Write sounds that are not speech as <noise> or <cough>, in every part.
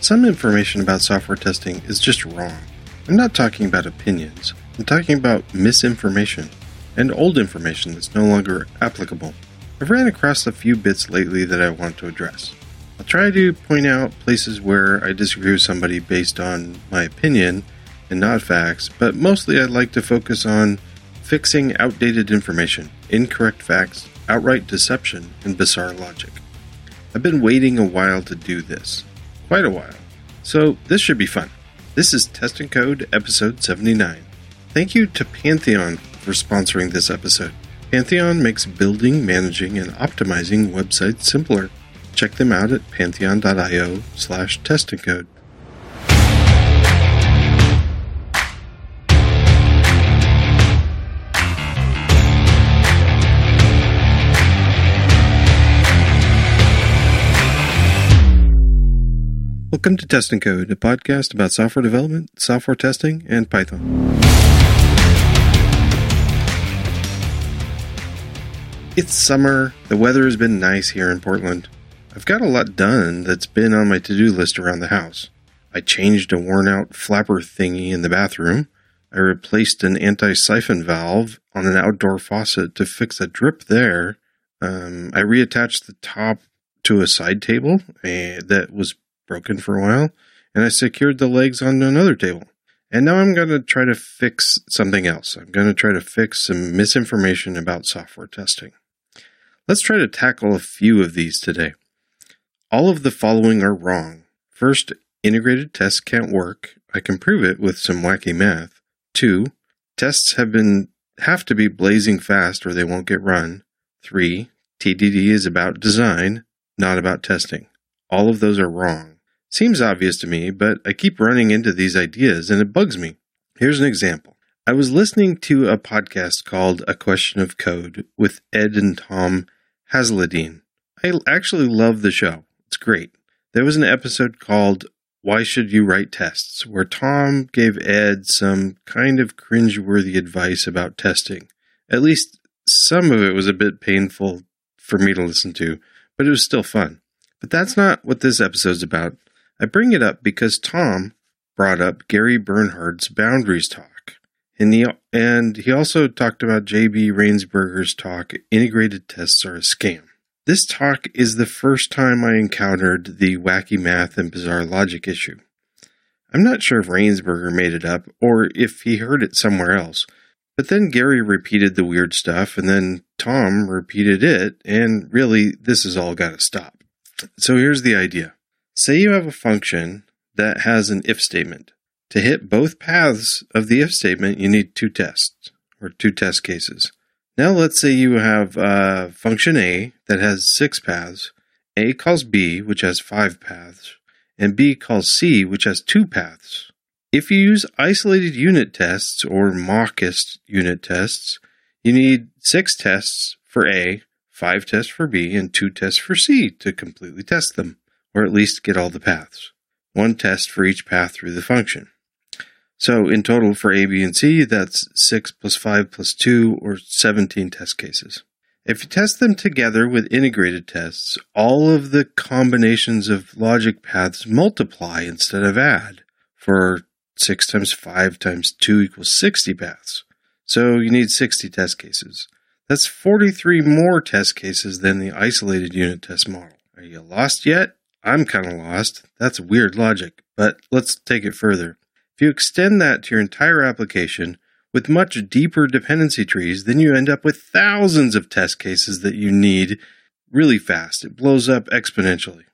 Some information about software testing is just wrong. I'm not talking about opinions, I'm talking about misinformation and old information that's no longer applicable. I've ran across a few bits lately that I want to address. I'll try to point out places where I disagree with somebody based on my opinion and not facts, but mostly I'd like to focus on fixing outdated information, incorrect facts, outright deception, and bizarre logic. I've been waiting a while to do this quite a while. So this should be fun. This is Test and Code episode 79. Thank you to Pantheon for sponsoring this episode. Pantheon makes building, managing, and optimizing websites simpler. Check them out at pantheon.io slash testandcode. Welcome to Test and Code, a podcast about software development, software testing, and Python. It's summer. The weather has been nice here in Portland. I've got a lot done that's been on my to do list around the house. I changed a worn out flapper thingy in the bathroom. I replaced an anti siphon valve on an outdoor faucet to fix a drip there. Um, I reattached the top to a side table uh, that was broken for a while, and I secured the legs onto another table. And now I'm going to try to fix something else. I'm going to try to fix some misinformation about software testing. Let's try to tackle a few of these today. All of the following are wrong. First, integrated tests can't work. I can prove it with some wacky math. Two, tests have been have to be blazing fast or they won't get run. Three, TDD is about design, not about testing. All of those are wrong. Seems obvious to me, but I keep running into these ideas and it bugs me. Here's an example. I was listening to a podcast called A Question of Code with Ed and Tom Hazledine. I actually love the show. It's great. There was an episode called Why Should You Write Tests, where Tom gave Ed some kind of cringeworthy advice about testing. At least some of it was a bit painful for me to listen to, but it was still fun. But that's not what this episode's about. I bring it up because Tom brought up Gary Bernhardt's boundaries talk. And he, and he also talked about J.B. Rainsberger's talk, Integrated Tests Are a Scam. This talk is the first time I encountered the wacky math and bizarre logic issue. I'm not sure if Rainsberger made it up or if he heard it somewhere else, but then Gary repeated the weird stuff and then Tom repeated it, and really, this has all got to stop. So here's the idea Say you have a function that has an if statement. To hit both paths of the if statement, you need two tests or two test cases. Now let's say you have a function A that has six paths. A calls B, which has five paths, and B calls C, which has two paths. If you use isolated unit tests or mockist unit tests, you need six tests for A, five tests for B, and two tests for C to completely test them or at least get all the paths. One test for each path through the function. So in total for A, B, and C, that's 6 plus 5 plus 2, or 17 test cases. If you test them together with integrated tests, all of the combinations of logic paths multiply instead of add. For 6 times 5 times 2 equals 60 paths. So you need 60 test cases. That's 43 more test cases than the isolated unit test model. Are you lost yet? I'm kind of lost. That's weird logic, but let's take it further. If you extend that to your entire application with much deeper dependency trees, then you end up with thousands of test cases that you need really fast. It blows up exponentially.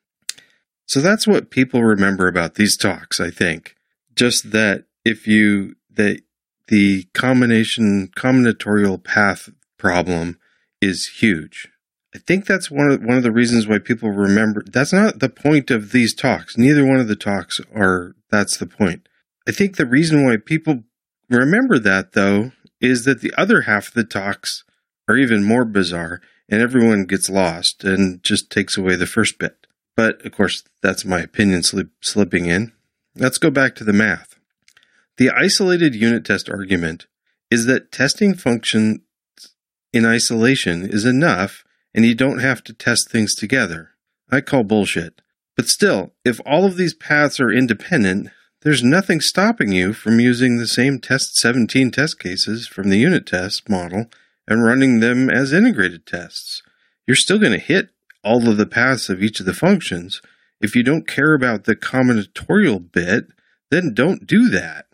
So that's what people remember about these talks, I think. Just that if you, that the combination combinatorial path problem is huge. I think that's one of one of the reasons why people remember. That's not the point of these talks. Neither one of the talks are. That's the point. I think the reason why people remember that though is that the other half of the talks are even more bizarre, and everyone gets lost and just takes away the first bit. But of course, that's my opinion slip, slipping in. Let's go back to the math. The isolated unit test argument is that testing functions in isolation is enough and you don't have to test things together. I call bullshit. But still, if all of these paths are independent, there's nothing stopping you from using the same test 17 test cases from the unit test model and running them as integrated tests. You're still going to hit all of the paths of each of the functions. If you don't care about the combinatorial bit, then don't do that.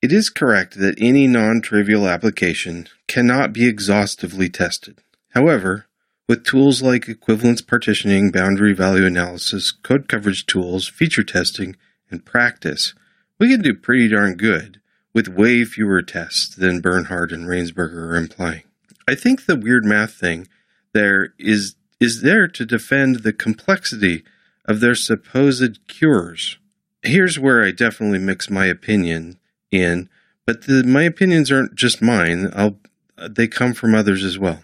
It is correct that any non trivial application cannot be exhaustively tested. However, with tools like equivalence partitioning, boundary value analysis, code coverage tools, feature testing, and practice, we can do pretty darn good with way fewer tests than Bernhardt and Rainsberger are implying. I think the weird math thing there is is there to defend the complexity of their supposed cures. Here's where I definitely mix my opinion in, but the, my opinions aren't just mine. I'll, they come from others as well.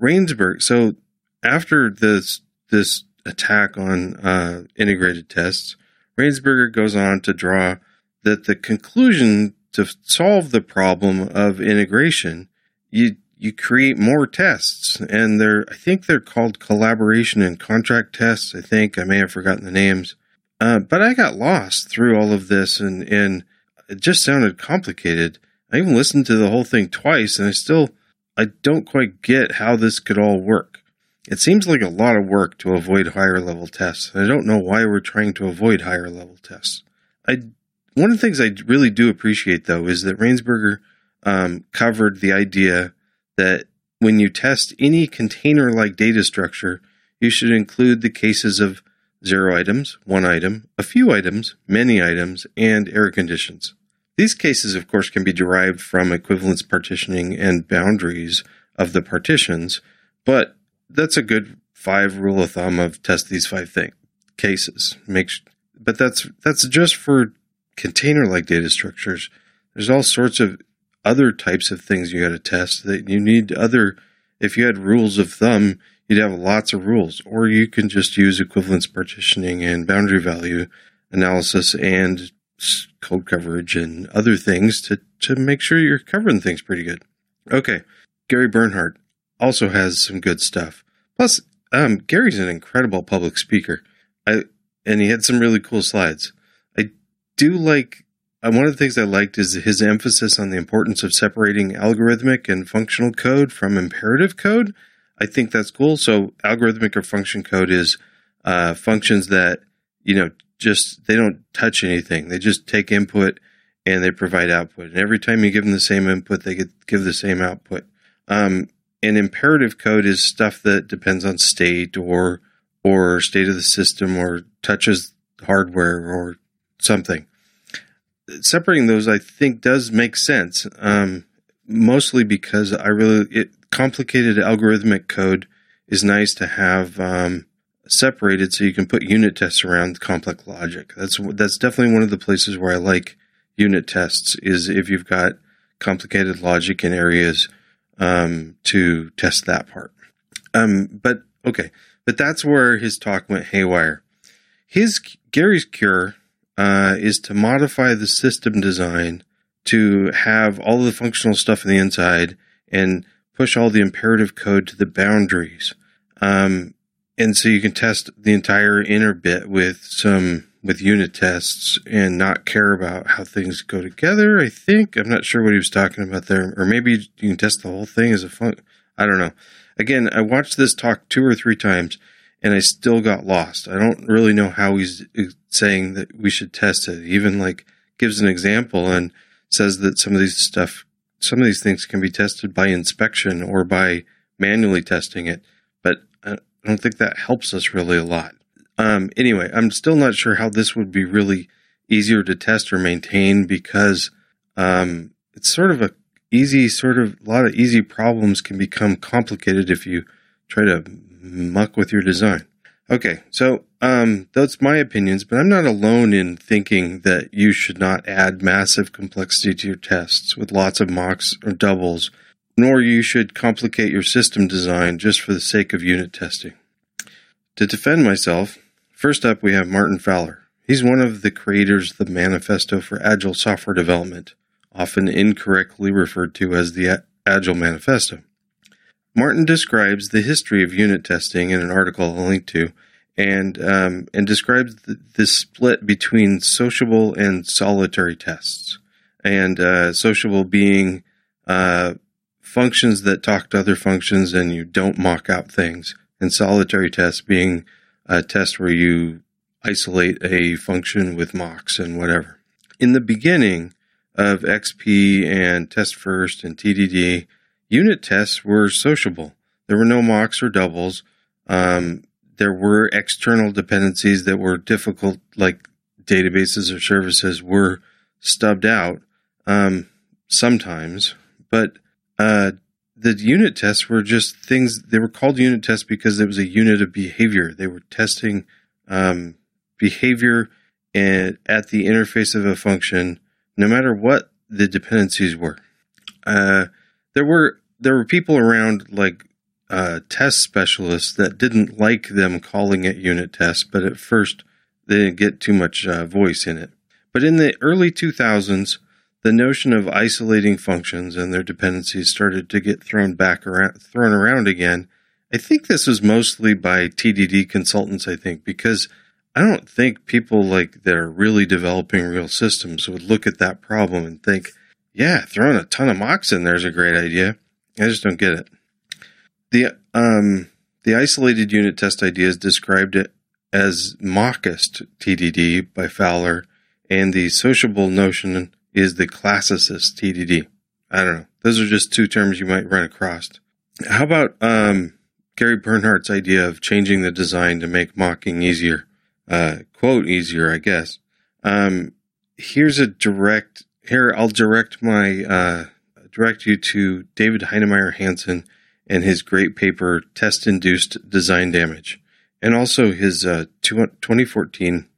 Rainsberg. So after this this attack on uh, integrated tests, Rainsberger goes on to draw that the conclusion to solve the problem of integration, you you create more tests, and they're I think they're called collaboration and contract tests. I think I may have forgotten the names, uh, but I got lost through all of this, and and it just sounded complicated. I even listened to the whole thing twice, and I still I don't quite get how this could all work. It seems like a lot of work to avoid higher level tests. I don't know why we're trying to avoid higher level tests. I one of the things I really do appreciate though is that Rainsberger um, covered the idea that when you test any container like data structure, you should include the cases of zero items, one item, a few items, many items, and error conditions. These cases, of course, can be derived from equivalence partitioning and boundaries of the partitions, but that's a good five rule of thumb of test these five thing, cases. Make, but that's that's just for container-like data structures. There's all sorts of other types of things you got to test that you need other. If you had rules of thumb, you'd have lots of rules, or you can just use equivalence partitioning and boundary value analysis and code coverage and other things to, to make sure you're covering things pretty good. Okay. Gary Bernhardt also has some good stuff. Plus, um, Gary's an incredible public speaker. I, and he had some really cool slides. I do like, uh, one of the things I liked is his emphasis on the importance of separating algorithmic and functional code from imperative code. I think that's cool. So algorithmic or function code is uh, functions that, you know, just they don't touch anything. They just take input and they provide output. And every time you give them the same input, they get, give the same output. Um, and imperative code is stuff that depends on state or or state of the system or touches hardware or something. Separating those, I think, does make sense. Um, mostly because I really it complicated algorithmic code is nice to have um, separated so you can put unit tests around complex logic. That's that's definitely one of the places where I like unit tests is if you've got complicated logic in areas um, to test that part. Um, but okay, but that's where his talk went haywire. His Gary's cure uh, is to modify the system design to have all the functional stuff on the inside and push all the imperative code to the boundaries. Um, and so you can test the entire inner bit with some with unit tests and not care about how things go together. I think I'm not sure what he was talking about there, or maybe you can test the whole thing as a fun. I don't know. Again, I watched this talk two or three times, and I still got lost. I don't really know how he's saying that we should test it. Even like gives an example and says that some of these stuff, some of these things can be tested by inspection or by manually testing it. But I don't think that helps us really a lot. Um, anyway, I'm still not sure how this would be really easier to test or maintain because um, it's sort of a easy sort of a lot of easy problems can become complicated if you try to muck with your design. Okay, so um, that's my opinions, but I'm not alone in thinking that you should not add massive complexity to your tests with lots of mocks or doubles, nor you should complicate your system design just for the sake of unit testing. To defend myself, First up, we have Martin Fowler. He's one of the creators of the Manifesto for Agile Software Development, often incorrectly referred to as the Agile Manifesto. Martin describes the history of unit testing in an article I'll link to and um, and describes the, the, split between sociable and solitary tests, and uh, sociable being uh, functions that talk to other functions and you don't mock out things, and solitary tests being a test where you isolate a function with mocks and whatever. In the beginning of XP and Test First and TDD, unit tests were sociable. There were no mocks or doubles. Um, there were external dependencies that were difficult, like databases or services were stubbed out um, sometimes, but uh, the unit tests were just things. They were called unit tests because it was a unit of behavior. They were testing um, behavior and at the interface of a function, no matter what the dependencies were. Uh, there were there were people around like uh, test specialists that didn't like them calling it unit tests, but at first they didn't get too much uh, voice in it. But in the early 2000s, the notion of isolating functions and their dependencies started to get thrown back around, thrown around again. I think this was mostly by TDD consultants. I think because I don't think people like that are really developing real systems would look at that problem and think, "Yeah, throwing a ton of mocks in there is a great idea." I just don't get it. The um, the isolated unit test ideas described it as mockist TDD by Fowler, and the sociable notion is the classicist TDD. I don't know. Those are just two terms you might run across. How about um, Gary Bernhardt's idea of changing the design to make mocking easier? Uh, quote easier, I guess. Um, here's a direct. Here, I'll direct my uh, direct you to David Heinemeier Hansson and his great paper, Test Induced Design Damage, and also his uh, 2014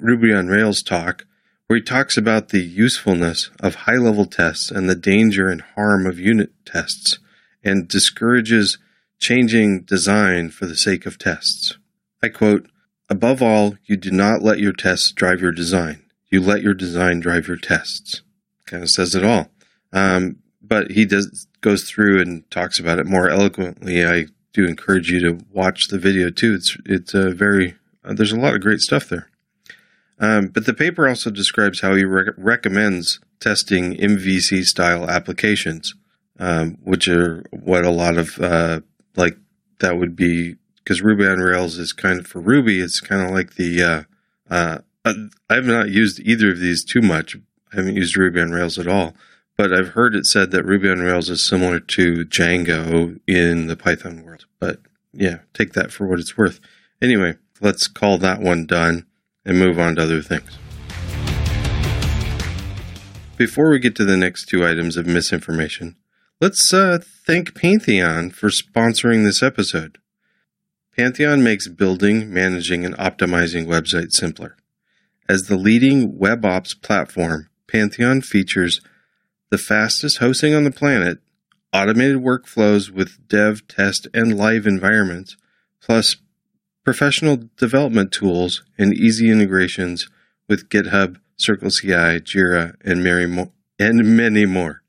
Ruby on Rails talk, where he talks about the usefulness of high level tests and the danger and harm of unit tests, and discourages changing design for the sake of tests. I quote, Above all, you do not let your tests drive your design. You let your design drive your tests. Kind of says it all. Um, but he does goes through and talks about it more eloquently. I do encourage you to watch the video too. It's it's a very uh, there's a lot of great stuff there. Um, but the paper also describes how he recommends testing MVC style applications, um, which are what a lot of uh, like that would be because Ruby on Rails is kind of for Ruby. It's kind of like the uh, uh, uh I've not used either of these too much. I haven't used Ruby on Rails at all but I've heard it said that Ruby on Rails is similar to Django in the Python world. But yeah, take that for what it's worth. Anyway, let's call that one done and move on to other things. Before we get to the next two items of misinformation, let's uh, thank Pantheon for sponsoring this episode. Pantheon makes building, managing, and optimizing websites simpler. As the leading web ops platform, Pantheon features the fastest hosting on the planet, automated workflows with dev, test, and live environments, plus professional development tools and easy integrations with GitHub, CircleCI, Jira, and many more. And many more.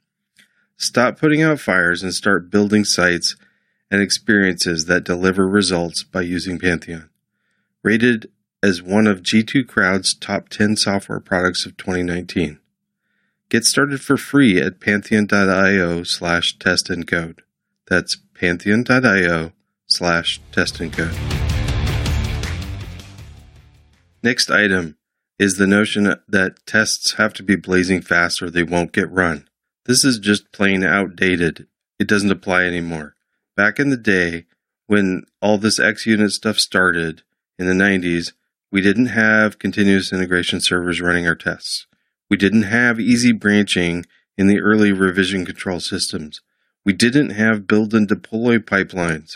Stop putting out fires and start building sites and experiences that deliver results by using Pantheon. Rated as one of G2 Crowd's top 10 software products of 2019. Get started for free at pantheon.io slash test and code. That's pantheon.io slash test and code. Next item is the notion that tests have to be blazing fast or they won't get run. This is just plain outdated. It doesn't apply anymore. Back in the day, when all this XUnit stuff started in the 90s, we didn't have continuous integration servers running our tests. We didn't have easy branching in the early revision control systems. We didn't have build and deploy pipelines.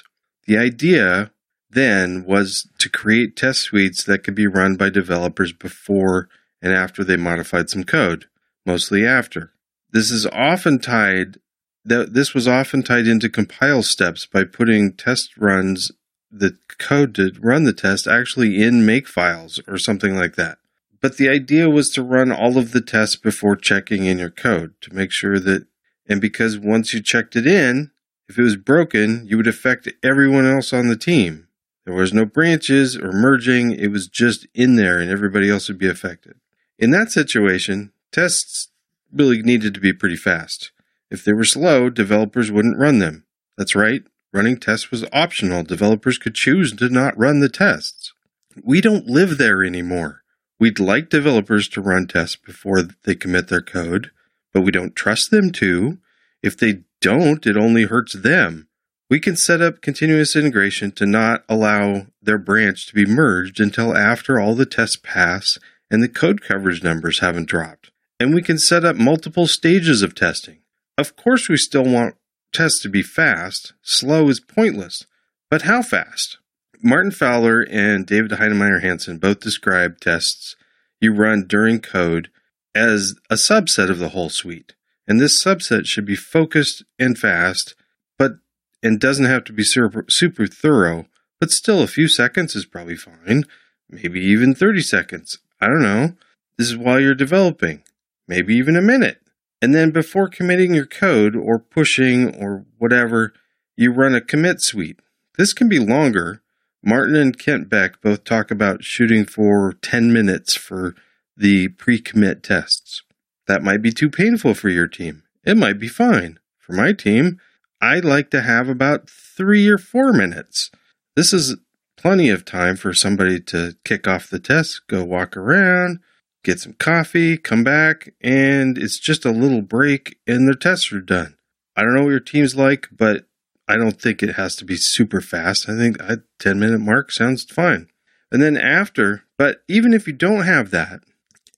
The idea then was to create test suites that could be run by developers before and after they modified some code, mostly after. This is often tied this was often tied into compile steps by putting test runs the code to run the test actually in make files or something like that. But the idea was to run all of the tests before checking in your code to make sure that, and because once you checked it in, if it was broken, you would affect everyone else on the team. There was no branches or merging. It was just in there and everybody else would be affected. In that situation, tests really needed to be pretty fast. If they were slow, developers wouldn't run them. That's right. Running tests was optional. Developers could choose to not run the tests. We don't live there anymore. We'd like developers to run tests before they commit their code, but we don't trust them to. If they don't, it only hurts them. We can set up continuous integration to not allow their branch to be merged until after all the tests pass and the code coverage numbers haven't dropped. And we can set up multiple stages of testing. Of course, we still want tests to be fast. Slow is pointless. But how fast? Martin Fowler and David Heinemeier Hansson both describe tests you run during code as a subset of the whole suite. And this subset should be focused and fast, and doesn't have to be super, super thorough, but still a few seconds is probably fine. Maybe even 30 seconds. I don't know. This is while you're developing. Maybe even a minute. And then before committing your code or pushing or whatever, you run a commit suite. This can be longer, Martin and Kent Beck both talk about shooting for 10 minutes for the pre commit tests. That might be too painful for your team. It might be fine. For my team, I'd like to have about three or four minutes. This is plenty of time for somebody to kick off the test, go walk around, get some coffee, come back, and it's just a little break and their tests are done. I don't know what your team's like, but I don't think it has to be super fast. I think a 10 minute mark sounds fine. And then after, but even if you don't have that,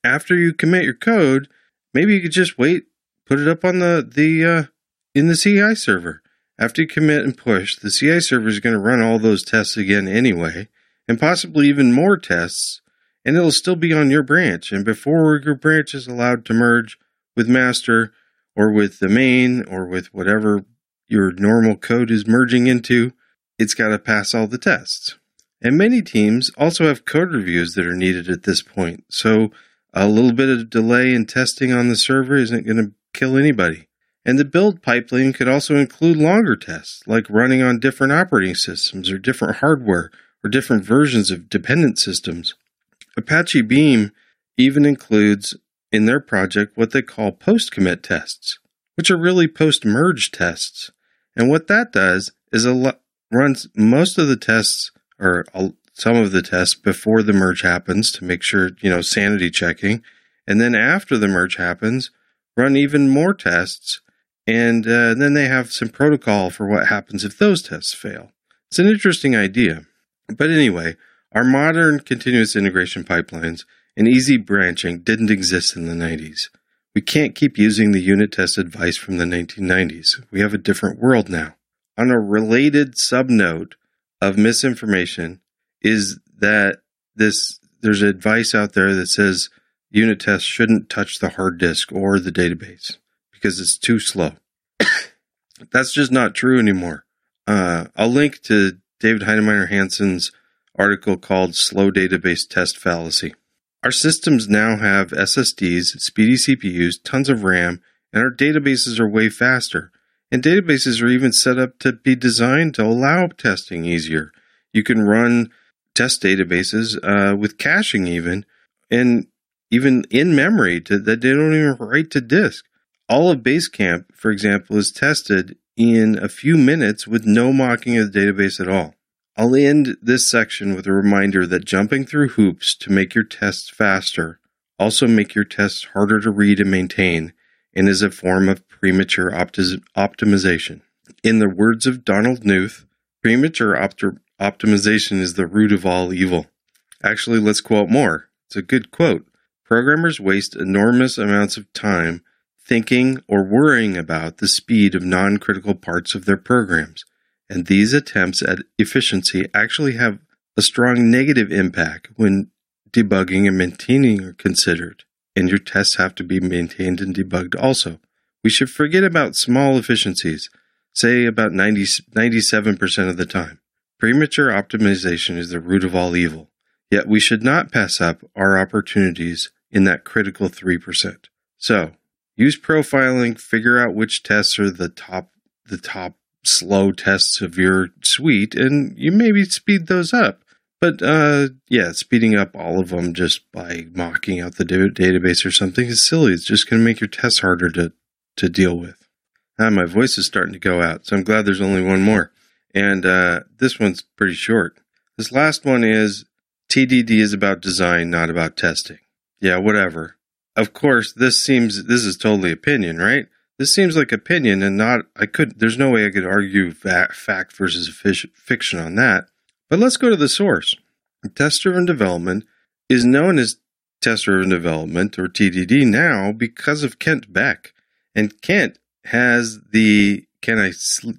after you commit your code, maybe you could just wait, put it up on the, the, uh, in the CI server. After you commit and push, the CI server is going to run all those tests again anyway, and possibly even more tests, and it'll still be on your branch. And before your branch is allowed to merge with master or with the main or with whatever your normal code is merging into, it's got to pass all the tests. And many teams also have code reviews that are needed at this point. So a little bit of delay in testing on the server isn't going to kill anybody. And the build pipeline could also include longer tests, like running on different operating systems or different hardware or different versions of dependent systems. Apache Beam even includes in their project what they call post commit tests, which are really post merge tests. And what that does is it runs most of the tests or some of the tests before the merge happens to make sure, you know, sanity checking. And then after the merge happens, run even more tests. And uh, then they have some protocol for what happens if those tests fail. It's an interesting idea. But anyway, our modern continuous integration pipelines and easy branching didn't exist in the 90s. We can't keep using the unit test advice from the 1990s. We have a different world now. On a related subnote of misinformation is that this there's advice out there that says unit tests shouldn't touch the hard disk or the database because it's too slow. <coughs> That's just not true anymore. Uh, I'll link to David Heinemeier Hansson's article called Slow Database Test Fallacy. Our systems now have SSDs, speedy CPUs, tons of RAM, and our databases are way faster. And databases are even set up to be designed to allow testing easier. You can run test databases uh, with caching, even, and even in memory to, that they don't even write to disk. All of Basecamp, for example, is tested in a few minutes with no mocking of the database at all. I'll end this section with a reminder that jumping through hoops to make your tests faster also make your tests harder to read and maintain and is a form of premature opti- optimization. In the words of Donald Knuth, premature optimization is the root of all evil. Actually, let's quote more. It's a good quote. Programmers waste enormous amounts of time thinking or worrying about the speed of non critical parts of their programs and these attempts at efficiency actually have a strong negative impact when debugging and maintaining are considered, and your tests have to be maintained and debugged also. We should forget about small efficiencies, say about 90, 97% of the time. Premature optimization is the root of all evil, yet we should not pass up our opportunities in that critical 3%. So, use profiling, figure out which tests are the top the top slow tests of your suite and you maybe speed those up. But uh, yeah, speeding up all of them just by mocking out the database or something is silly. It's just going to make your tests harder to, to deal with. Ah, my voice is starting to go out, so I'm glad there's only one more. And uh, this one's pretty short. This last one is TDD is about design, not about testing. Yeah, whatever. Of course, this seems this is totally opinion, right? This seems like opinion and not I could there's no way I could argue fact versus fiction on that. But let's go to the source. Test driven development is known as test driven development or TDD now because of Kent Beck. And Kent has the can I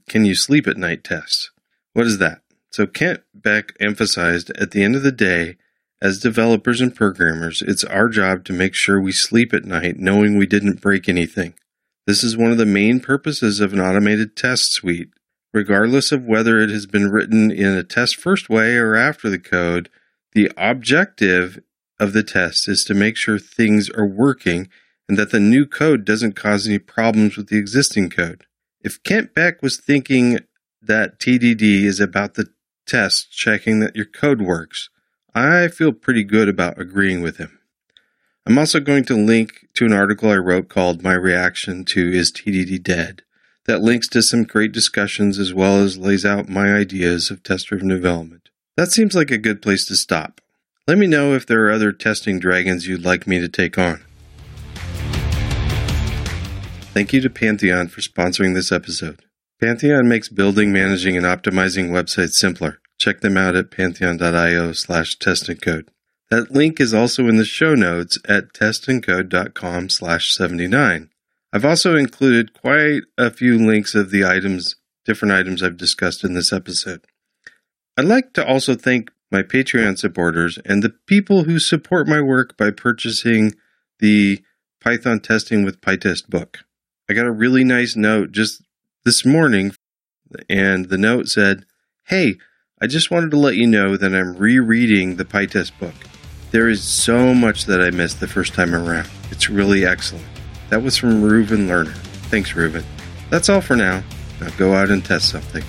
can you sleep at night test. What is that? So Kent Beck emphasized at the end of the day as developers and programmers, it's our job to make sure we sleep at night knowing we didn't break anything. This is one of the main purposes of an automated test suite. Regardless of whether it has been written in a test first way or after the code, the objective of the test is to make sure things are working and that the new code doesn't cause any problems with the existing code. If Kent Beck was thinking that TDD is about the test checking that your code works, I feel pretty good about agreeing with him. I'm also going to link to an article I wrote called My Reaction to Is TDD Dead that links to some great discussions as well as lays out my ideas of test driven development. That seems like a good place to stop. Let me know if there are other testing dragons you'd like me to take on. Thank you to Pantheon for sponsoring this episode. Pantheon makes building, managing, and optimizing websites simpler. Check them out at pantheon.io slash testandcode. That link is also in the show notes at testandcode.com slash 79. I've also included quite a few links of the items, different items I've discussed in this episode. I'd like to also thank my Patreon supporters and the people who support my work by purchasing the Python Testing with PyTest book. I got a really nice note just this morning, and the note said, Hey, I just wanted to let you know that I'm rereading the PyTest book. There is so much that I missed the first time around. It's really excellent. That was from Reuven Lerner. Thanks, Reuven. That's all for now. Now go out and test something.